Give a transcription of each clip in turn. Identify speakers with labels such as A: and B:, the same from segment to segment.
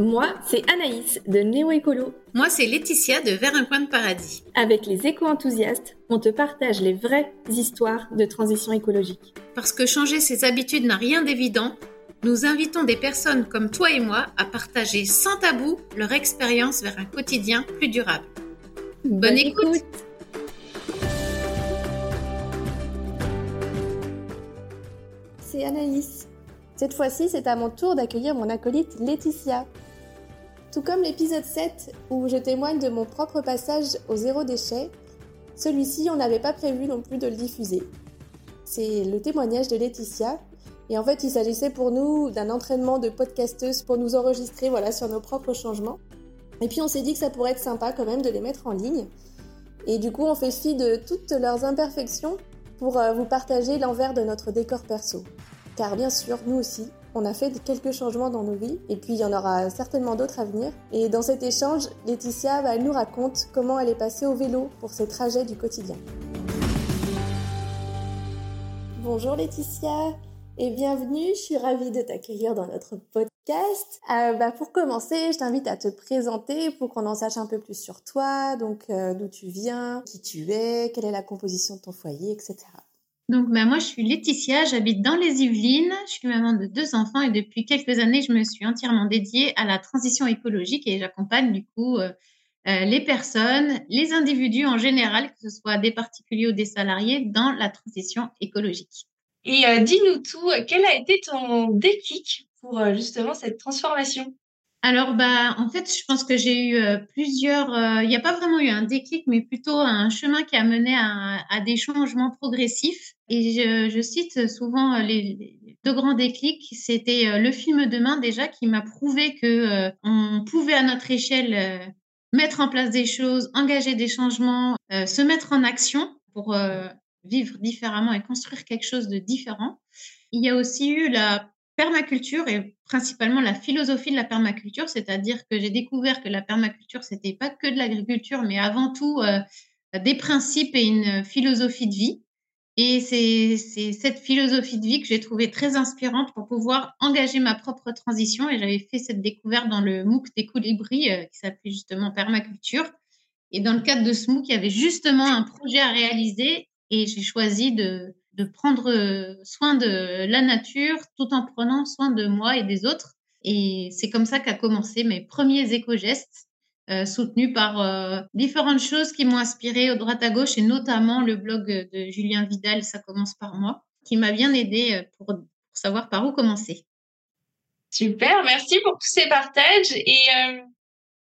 A: Moi, c'est Anaïs de Néo Écolo.
B: Moi, c'est Laetitia de Vers un coin de paradis.
A: Avec les éco-enthousiastes, on te partage les vraies histoires de transition écologique.
B: Parce que changer ses habitudes n'a rien d'évident, nous invitons des personnes comme toi et moi à partager sans tabou leur expérience vers un quotidien plus durable. Bonne, écoute.
A: C'est Anaïs. Cette fois-ci, c'est à mon tour d'accueillir mon acolyte Laetitia. Tout comme l'épisode 7 où je témoigne de mon propre passage au zéro déchet, celui-ci, on n'avait pas prévu non plus de le diffuser. C'est le témoignage de Laetitia. Et en fait, il s'agissait pour nous d'un entraînement de podcasteuse pour nous enregistrer voilà, sur nos propres changements. Et puis on s'est dit que ça pourrait être sympa quand même de les mettre en ligne. Et du coup, on fait fi de toutes leurs imperfections pour euh, vous partager l'envers de notre décor perso. Car bien sûr, nous aussi, on a fait quelques changements dans nos vies et puis il y en aura certainement d'autres à venir. Et dans cet échange, Laetitia va nous raconte comment elle est passée au vélo pour ses trajets du quotidien. Bonjour Laetitia et bienvenue, je suis ravie de t'accueillir dans notre podcast. Euh, bah, pour commencer, je t'invite à te présenter pour qu'on en sache un peu plus sur toi, donc euh, d'où tu viens, qui tu es, quelle est la composition de ton foyer, etc.
B: Donc, ben, moi, je suis Laetitia, j'habite dans les Yvelines, je suis maman de deux enfants et depuis quelques années, je me suis entièrement dédiée à la transition écologique et j'accompagne du coup euh, euh, les personnes, les individus en général, que ce soit des particuliers ou des salariés, dans la transition écologique.
C: Et euh, dis-nous tout, quel a été ton déclic pour justement cette transformation?
B: Alors, bah, en fait, je pense que j'ai eu euh, plusieurs. Euh, il n'y a pas vraiment eu un déclic, mais plutôt un chemin qui a mené à, des changements progressifs. Et je, cite souvent euh, les, deux grands déclics. C'était le film Demain déjà qui m'a prouvé que on pouvait à notre échelle mettre en place des choses, engager des changements, se mettre en action pour vivre différemment et construire quelque chose de différent. Il y a aussi eu la permaculture et principalement la philosophie de la permaculture, c'est-à-dire que j'ai découvert que la permaculture, c'était pas que de l'agriculture, mais avant tout euh, des principes et une philosophie de vie. Et c'est cette philosophie de vie que j'ai trouvée très inspirante pour pouvoir engager ma propre transition. Et j'avais fait cette découverte dans le MOOC des colibris euh, qui s'appelait justement permaculture. Et dans le cadre de ce MOOC, il y avait justement un projet à réaliser et j'ai choisi de, de prendre euh, soin de la nature tout en prenant soin de moi et des autres. Et c'est comme ça qu'a commencé mes premiers éco-gestes, euh, soutenus par euh, différentes choses qui m'ont inspiré au droite à gauche, et notamment le blog de Julien Vidal, Ça commence par moi, qui m'a bien aidé pour, pour, savoir par où commencer.
C: Super, merci pour tous ces partages. Et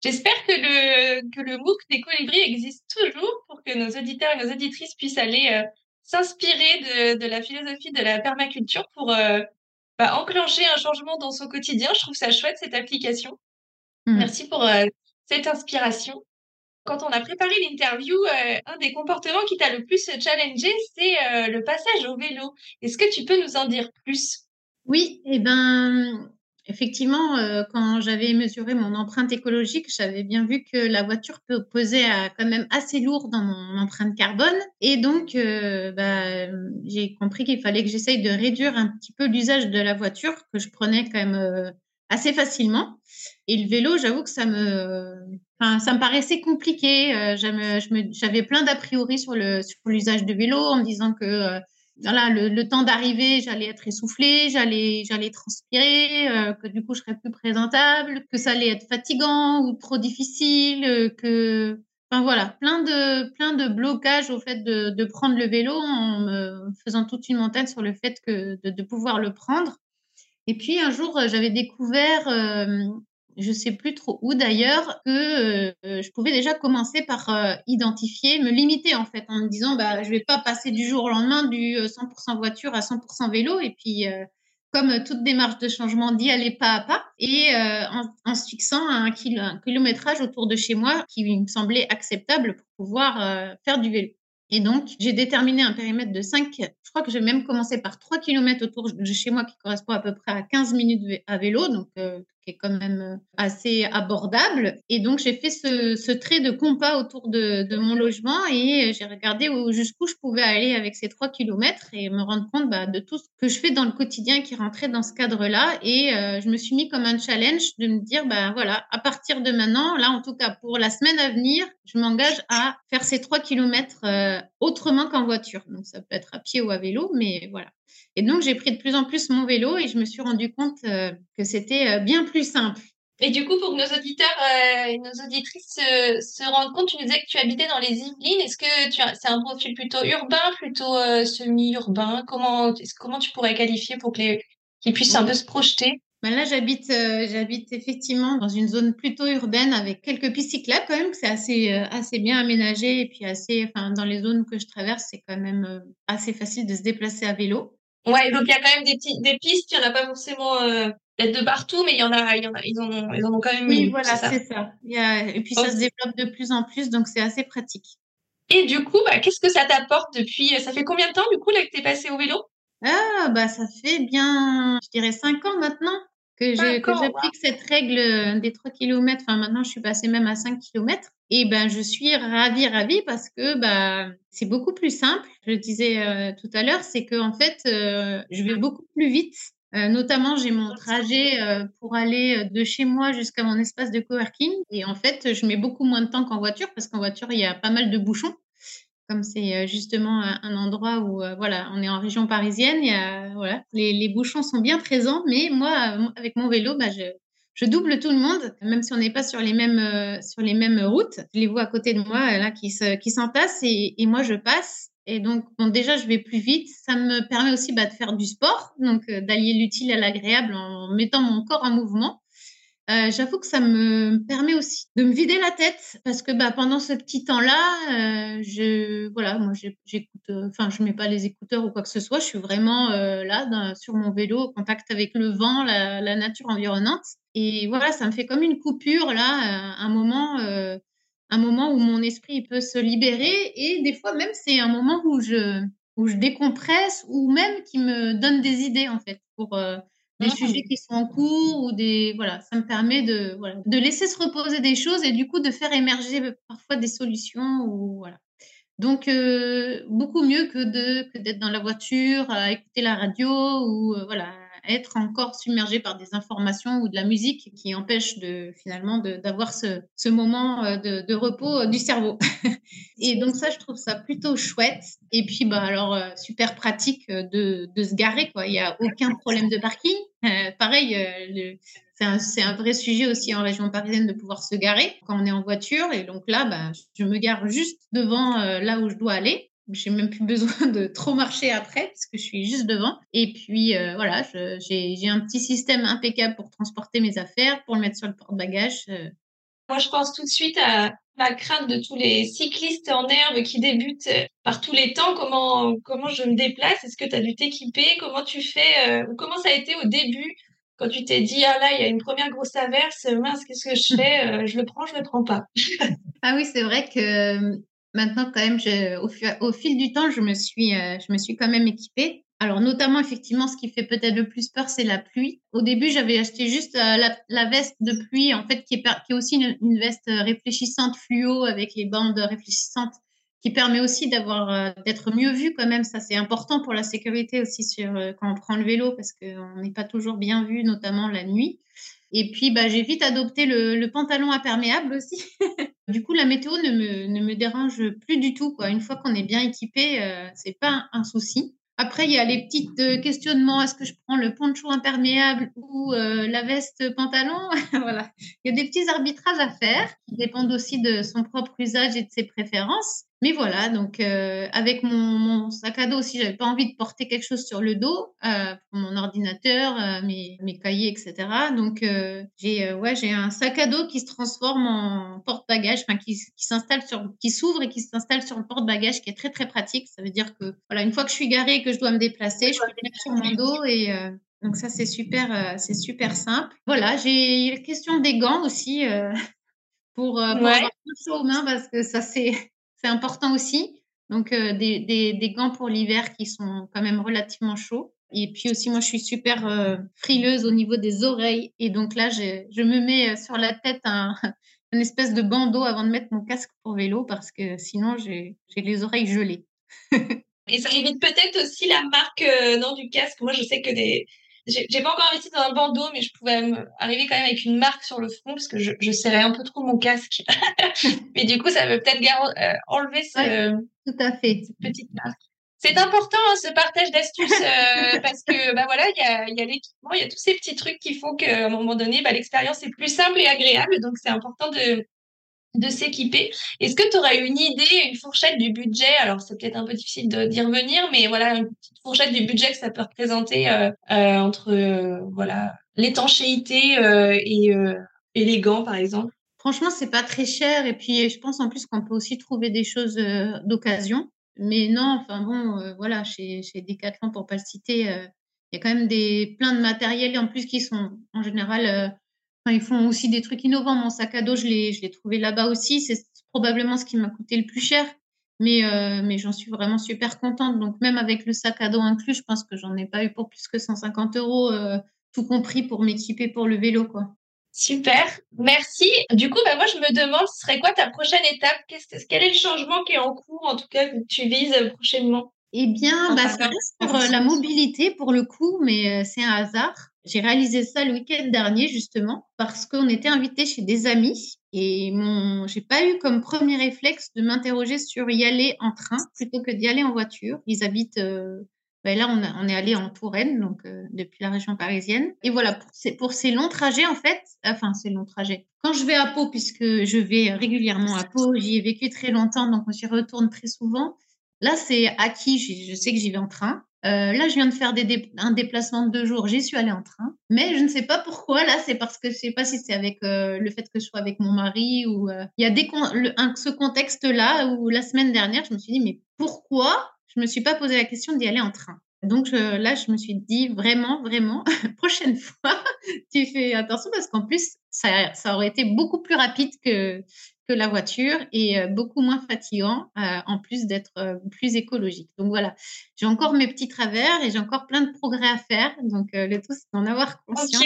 C: j'espère que le, que le MOOC des colibris existe toujours pour que nos auditeurs et nos auditrices puissent aller s'inspirer de, la philosophie de la permaculture pour euh, bah, enclencher un changement dans son quotidien. Je trouve ça chouette, cette application. Mmh. Merci pour euh, cette inspiration. Quand on a préparé l'interview, euh, un des comportements qui t'a le plus challengé, c'est le passage au vélo. Est-ce que tu peux nous en dire plus?
B: Oui, eh ben, Effectivement, euh, quand j'avais mesuré mon empreinte écologique, j'avais bien vu que la voiture à, quand même assez lourd dans mon empreinte carbone. Et donc, euh, bah, j'ai compris qu'il fallait que j'essaye de réduire un petit peu l'usage de la voiture, que je prenais quand même euh, assez facilement. Et le vélo, j'avoue que ça me, enfin, ça me paraissait compliqué. j'avais plein d'a priori sur le sur l'usage du vélo, en me disant que voilà, le, temps d'arriver, j'allais être essoufflée, j'allais, j'allais transpirer, euh, que du coup je serais plus présentable, que ça allait être fatigant ou trop difficile, euh, que, enfin voilà, plein de, plein de blocages au fait de, de prendre le vélo en me faisant toute une montagne sur le fait que de, de pouvoir le prendre. Et puis un jour, j'avais découvert euh, je sais plus trop où d'ailleurs, que euh, je pouvais déjà commencer par euh, identifier, me limiter en fait, en me disant bah je vais pas passer du jour au lendemain du 100% euh, voiture à 100% vélo. Et puis comme toute démarche de changement d'y aller pas à pas et en, se fixant un, kilométrage autour de chez moi qui me semblait acceptable pour pouvoir faire du vélo. Et donc, j'ai déterminé un périmètre de 5, je crois que j'ai même commencé par 3 km autour de chez moi qui correspond à peu près à 15 minutes à vélo, donc quand même assez abordable. Et donc, j'ai fait ce, trait de compas autour de, mon logement et j'ai regardé jusqu'où je pouvais aller avec ces trois kilomètres et me rendre compte bah, de tout ce que je fais dans le quotidien qui rentrait dans ce cadre-là. Et je me suis mis comme un challenge de me dire, bah voilà, à partir de maintenant, là en tout cas pour la semaine à venir, je m'engage à faire ces trois kilomètres autrement qu'en voiture. Donc, ça peut être à pied ou à vélo, mais voilà. Et donc, j'ai pris de plus en plus mon vélo et je me suis rendu compte euh, que c'était euh, bien plus simple.
C: Et du coup, pour que nos auditeurs euh, et nos auditrices se, rendent compte, tu nous disais que tu habitais dans les Yvelines. Est-ce que tu c'est un profil plutôt urbain, plutôt semi-urbain? Comment comment tu pourrais qualifier pour qu'ils puissent un peu se projeter?
B: Ben là, j'habite, j'habite effectivement dans une zone plutôt urbaine avec quelques pistes cyclables quand même, c'est assez, assez bien aménagé et puis assez, enfin, dans les zones que je traverse, c'est quand même assez facile de se déplacer à vélo.
C: Ouais, donc il y a quand même des, des pistes, il n'y en a pas forcément euh, de partout, mais il y en a, y en a ils, en ont, ils en ont quand même
B: Oui, voilà, c'est ça. Il y a, et puis ça se développe de plus en plus, donc c'est assez pratique.
C: Et du coup, bah, qu'est-ce que ça t'apporte depuis Ça fait combien de temps, du coup, là, que tu es passé au vélo?
B: Ah, bah, ça fait bien, je dirais, cinq ans maintenant que j'applique cette règle des 3 km. Enfin, maintenant, je suis passée même à 5 km. Et ben, je suis ravie, ravie parce que bah, c'est beaucoup plus simple. Je le disais euh, tout à l'heure, c'est que en fait, euh, je vais beaucoup plus vite. Euh, notamment, j'ai mon trajet pour aller de chez moi jusqu'à mon espace de coworking. Et en fait, je mets beaucoup moins de temps qu'en voiture parce qu'en voiture, il y a pas mal de bouchons. Comme c'est justement un endroit où, voilà, on est en région parisienne, voilà, les, bouchons sont bien présents. Mais moi, avec mon vélo, bah, je, double tout le monde, même si on n'est pas sur les mêmes euh, sur les mêmes routes. Je les vois à côté de moi là qui se, qui s'entassent et, moi je passe. Et donc bon, déjà je vais plus vite. Ça me permet aussi bah, de faire du sport, donc euh, d'allier l'utile à l'agréable en mettant mon corps en mouvement. Euh, j'avoue que ça me permet aussi de me vider la tête parce que bah, pendant ce petit temps-là, euh, je voilà, moi j'écoute, enfin je mets pas les écouteurs ou quoi que ce soit, je suis vraiment là sur mon vélo, au contact avec le vent, la, nature environnante. Et voilà, ça me fait comme une coupure là, un moment, euh, un moment où mon esprit peut se libérer. Et des fois même, c'est un moment où je, où je décompresse ou même qui me donne des idées en fait pour euh, des ah. sujets qui sont en cours ou des voilà, ça me permet de voilà, de laisser se reposer des choses et du coup de faire émerger parfois des solutions ou voilà. Donc euh, beaucoup mieux que de que d'être dans la voiture à écouter la radio ou voilà être encore submergé par des informations ou de la musique qui empêche de finalement d'avoir ce, ce, moment euh, de, de repos euh, du cerveau. et donc ça, je trouve ça plutôt chouette. Et puis bah alors euh, super pratique de, de se garer quoi. Il n'y a aucun problème de parking. Pareil, c'est un, vrai sujet aussi en région parisienne de pouvoir se garer quand on est en voiture. Et donc là, bah, je me gare juste devant là où je dois aller j'ai même plus besoin de trop marcher après parce que je suis juste devant. Et puis euh, voilà, j'ai un petit système impeccable pour transporter mes affaires, pour le mettre sur le porte-bagages. Euh.
C: Moi, je pense tout de suite à la crainte de tous les cyclistes en herbe qui débutent euh, par tous les temps. Comment, comment je me déplace? Est-ce que tu as dû t'équiper? Comment tu fais Comment ça a été au début quand tu t'es dit, ah là, il y a une première grosse averse, mince, qu'est-ce que je fais? Je le prends, je le prends pas.
B: ah oui, c'est vrai que Maintenant, quand même, au, au, fil du temps, je me suis, euh, je me suis quand même équipée. Alors, notamment, effectivement, ce qui fait peut-être le plus peur, c'est la pluie. Au début, j'avais acheté juste euh, la, veste de pluie, en fait, qui est, aussi une, veste réfléchissante fluo avec les bandes réfléchissantes, qui permet aussi d'avoir, euh, d'être mieux vu quand même. Ça, c'est important pour la sécurité aussi quand on prend le vélo, parce qu'on n'est pas toujours bien vu, notamment la nuit. Et puis, bah, j'ai vite adopté le, pantalon imperméable aussi. du coup, la météo ne me, ne me, dérange plus du tout. Une fois qu'on est bien équipé, euh, c'est pas un, souci. Après, il y a les petits euh, questionnements. Est-ce que je prends le poncho imperméable ou euh, la veste pantalon? Voilà. Il y a des petits arbitrages à faire qui dépendent aussi de son propre usage et de ses préférences. Mais voilà, donc euh, avec mon, mon, sac à dos aussi, j'avais pas envie de porter quelque chose sur le dos euh, pour mon ordinateur, euh, mes, mes, cahiers, etc. Donc j'ai ouais j'ai un sac à dos qui se transforme en porte-bagages, enfin qui, qui s'installe sur, qui s'ouvre et qui s'installe sur le porte-bagages, qui est très très pratique. Ça veut dire que voilà une fois que je suis garée et que je dois me déplacer, je peux le mettre sur mon dos et donc ça c'est super c'est super simple. Voilà j'ai la question des gants aussi. pour, pour avoir chaud aux mains parce que ça c'est c'est important aussi. Donc, euh, des, gants pour l'hiver qui sont quand même relativement chauds. Et puis aussi, moi, je suis super euh, frileuse au niveau des oreilles. Et donc là, je me mets sur la tête un, espèce de bandeau avant de mettre mon casque pour vélo parce que sinon, j'ai les oreilles gelées.
C: Et ça évite peut-être aussi la marque euh, non, du casque. Moi, je sais que des. J'ai pas encore investi dans un bandeau, mais je pouvais arriver quand même avec une marque sur le front parce que je, je serrais un peu trop mon casque. mais du coup, ça veut peut-être euh, enlever ce,
B: tout à fait.
C: cette petite marque. C'est important hein, ce partage d'astuces euh, parce que bah voilà, il y a, y a l'équipement, il y a tous ces petits trucs qui font qu'à un moment donné, bah, l'expérience est plus simple et agréable. Donc c'est important de, de s'équiper. Est-ce que tu aurais une idée, une fourchette du budget? Alors, c'est peut-être un peu difficile d'y revenir, mais voilà, une petite fourchette du budget que ça peut représenter euh, euh, entre euh, voilà l'étanchéité et, et les gants, par exemple?
B: Franchement, c'est pas très cher. Et puis, je pense en plus qu'on peut aussi trouver des choses d'occasion. Mais non, enfin bon, voilà, chez, chez Decathlon, pour pas le citer, il y a quand même des plein de matériels en plus qui sont en général ils font aussi des trucs innovants. Mon sac à dos, je l'ai, je l'ai trouvé là-bas aussi. C'est probablement ce qui m'a coûté le plus cher. Mais, euh, mais j'en suis vraiment super contente. Donc, même avec le sac à dos inclus, je pense que j'en ai pas eu pour plus que 150 euros, euh, tout compris pour m'équiper pour le vélo, quoi.
C: Super, merci. Du coup, bah, moi, je me demande, ce serait quoi ta prochaine étape? Qu'est-ce, Quel est le changement qui est en cours, en tout cas, que tu vises prochainement?
B: Eh bien, bah, ça reste pour euh, la mobilité, pour le coup, mais c'est un hasard. J'ai réalisé ça le week-end dernier justement parce qu'on était invité chez des amis et mon, j'ai pas eu comme premier réflexe de m'interroger sur y aller en train plutôt que d'y aller en voiture. Ils habitent, euh, ben là on, on, est allé en Touraine donc euh, depuis la région parisienne et voilà pour ces, pour ces longs trajets en fait, enfin ces longs trajets. Quand je vais à Pau puisque je vais régulièrement à Pau, j'y ai vécu très longtemps donc on s'y retourne très souvent. Là c'est acquis, je sais que j'y vais en train. Euh, là, je viens de faire un déplacement de deux jours. J'y suis allée en train, mais je ne sais pas pourquoi. Là, c'est parce que je sais pas si c'est avec euh, le fait que je sois avec mon mari ou euh, il y a des ce contexte-là où la semaine dernière, je me suis dit mais pourquoi je me suis pas posé la question d'y aller en train? Donc là, je me suis dit vraiment, vraiment, prochaine fois, tu fais attention parce qu'en plus, ça aurait été beaucoup plus rapide que la voiture et euh, beaucoup moins fatigant, euh, en plus d'être euh, plus écologique. Donc voilà, j'ai encore mes petits travers et j'ai encore plein de progrès à faire. Donc le tout, c'est d'en avoir conscience.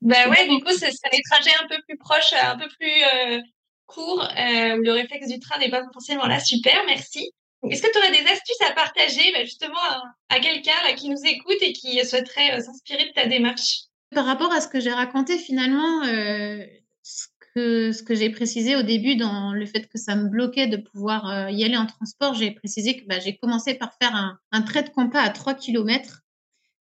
C: Ben ouais, du coup, ce serait des trajets un peu plus proches, un peu plus courts, où le réflexe du train n'est pas forcément là. Super, merci. Est-ce que tu aurais des astuces à partager ben, justement à, quelqu'un qui nous écoute et qui souhaiterait s'inspirer de ta démarche?
B: Par rapport à ce que j'ai raconté, finalement, ce que j'ai précisé au début dans le fait que ça me bloquait de pouvoir euh, y aller en transport, j'ai précisé que bah, j'ai commencé par faire un, trait de compas à 3 km.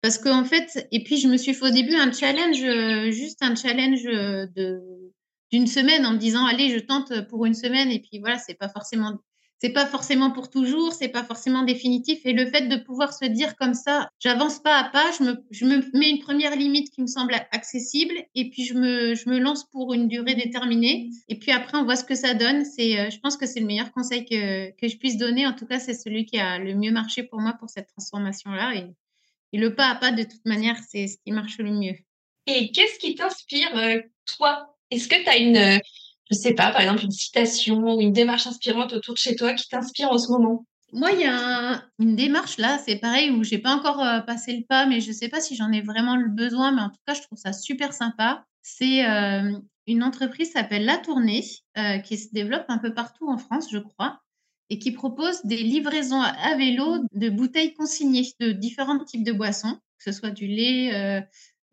B: Parce qu'en en fait, et puis je me suis fait au début un challenge, juste un challenge de d'une semaine en me disant allez je tente pour une semaine et puis voilà c'est pas forcément c'est pas forcément pour toujours, c'est pas forcément définitif. Et le fait de pouvoir se dire comme ça, j'avance pas à pas, je me, mets une première limite qui me semble accessible, et puis je me, lance pour une durée déterminée. Et puis après, on voit ce que ça donne. C'est, euh, je pense que c'est le meilleur conseil que, je puisse donner. En tout cas, c'est celui qui a le mieux marché pour moi pour cette transformation-là. Et, et le pas à pas, de toute manière, c'est ce qui marche le mieux.
C: Et qu'est-ce qui t'inspire, euh, toi? Est-ce que tu as une je sais pas, par exemple, une citation ou une démarche inspirante autour de chez toi qui t'inspire en ce moment
B: Moi, il y a une démarche là, c'est pareil, où j'ai pas encore euh, passé le pas, mais je sais pas si j'en ai vraiment le besoin, mais en tout cas, je trouve ça super sympa. C'est euh, une entreprise s'appelle La Tournée, euh, qui se développe un peu partout en France, je crois, et qui propose des livraisons à vélo de bouteilles consignées de différents types de boissons, que ce soit du lait,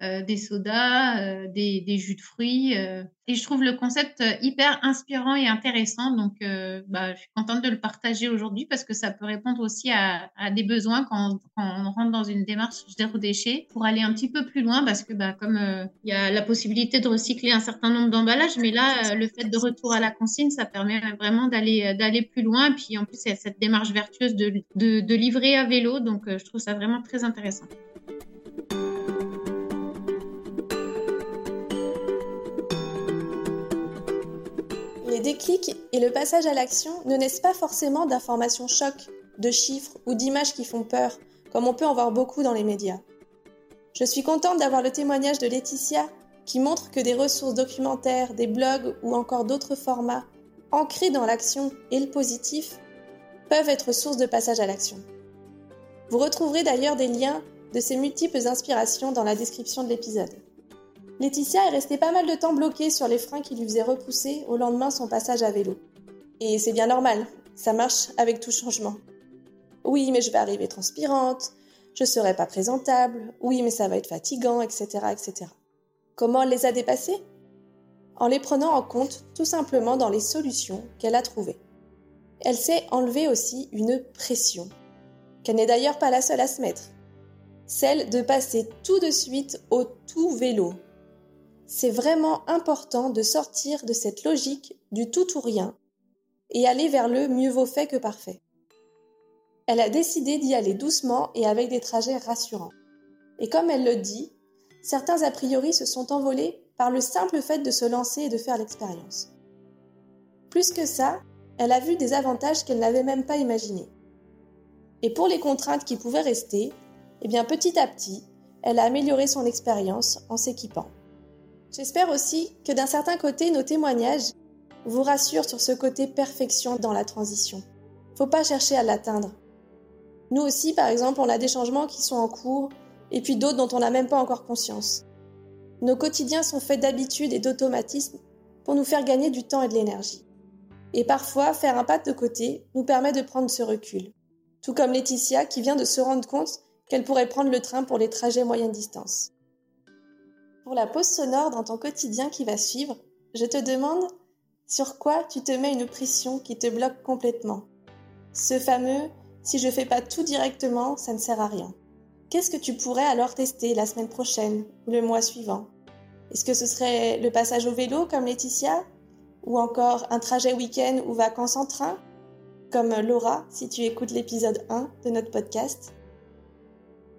B: euh, des sodas, euh, des, des, jus de fruits. Euh. Et je trouve le concept hyper inspirant et intéressant. Donc, bah, je suis contente de le partager aujourd'hui parce que ça peut répondre aussi à, à des besoins quand, quand, on rentre dans une démarche zéro déchet pour aller un petit peu plus loin parce que bah, comme il y a la possibilité de recycler un certain nombre d'emballages, mais là, le fait de retour à la consigne, ça permet vraiment d'aller d'aller plus loin. Et puis en plus, il y a cette démarche vertueuse de, de, de livrer à vélo. Donc, je trouve ça vraiment très intéressant.
A: Déclic et le passage à l'action ne naissent pas forcément d'informations choc, de chiffres ou d'images qui font peur, comme on peut en voir beaucoup dans les médias. Je suis contente d'avoir le témoignage de Laetitia qui montre que des ressources documentaires, des blogs ou encore d'autres formats, ancrés dans l'action et le positif, peuvent être source de passage à l'action. Vous retrouverez d'ailleurs des liens de ses multiples inspirations dans la description de l'épisode. Laetitia est restée pas mal de temps bloquée sur les freins qui lui faisaient repousser au lendemain son passage à vélo. Et c'est bien normal, ça marche avec tout changement. Oui, mais je vais arriver transpirante, je serai pas présentable, oui, mais ça va être fatigant, etc., etc. Comment elle les a dépassés En les prenant en compte tout simplement dans les solutions qu'elle a trouvées. Elle s'est enlever aussi une pression, qu'elle n'est d'ailleurs pas la seule à se mettre. Celle de passer tout de suite au tout vélo. C'est vraiment important de sortir de cette logique du tout ou rien et aller vers le mieux vaut fait que parfait. Elle a décidé d'y aller doucement et avec des trajets rassurants. Et comme elle le dit, certains a priori se sont envolés par le simple fait de se lancer et de faire l'expérience. Plus que ça, elle a vu des avantages qu'elle n'avait même pas imaginés. Et pour les contraintes qui pouvaient rester, eh bien petit à petit, elle a amélioré son expérience en s'équipant. J'espère aussi que d'un certain côté, nos témoignages vous rassurent sur ce côté perfection dans la transition. Faut pas chercher à l'atteindre. Nous aussi, par exemple, on a des changements qui sont en cours et puis d'autres dont on n'a même pas encore conscience. Nos quotidiens sont faits d'habitudes et d'automatismes pour nous faire gagner du temps et de l'énergie. Et parfois, faire un pas de côté nous permet de prendre ce recul. Tout comme Laetitia qui vient de se rendre compte qu'elle pourrait prendre le train pour les trajets moyenne distance. Pour la pause sonore dans ton quotidien qui va suivre, je te demande sur quoi tu te mets une pression qui te bloque complètement. Ce fameux si je fais pas tout directement, ça ne sert à rien. Qu'est-ce que tu pourrais alors tester la semaine prochaine ou le mois suivant? Est-ce que ce serait le passage au vélo comme Laetitia? Ou encore un trajet week-end ou vacances en train? Comme Laura si tu écoutes l'épisode 1 de notre podcast?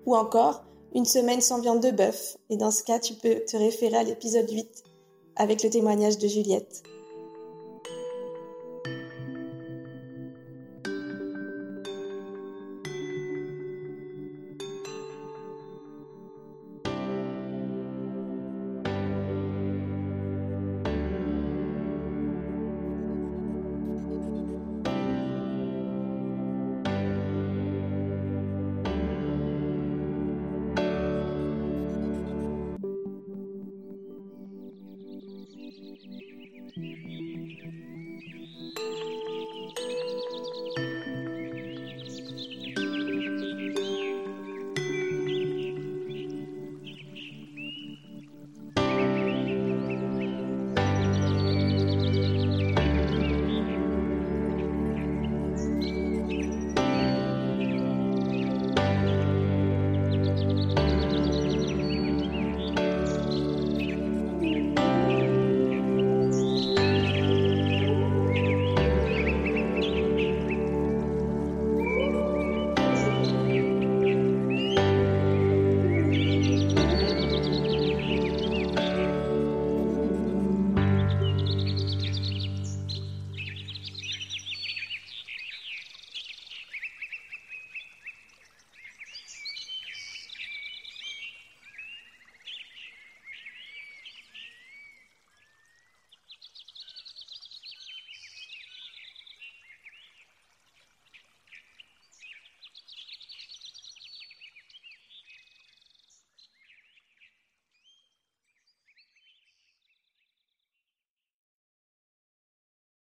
A: Ou encore une semaine sans viande de bœuf Et dans ce cas, tu peux te référer à l'épisode 8 avec le témoignage de Juliette.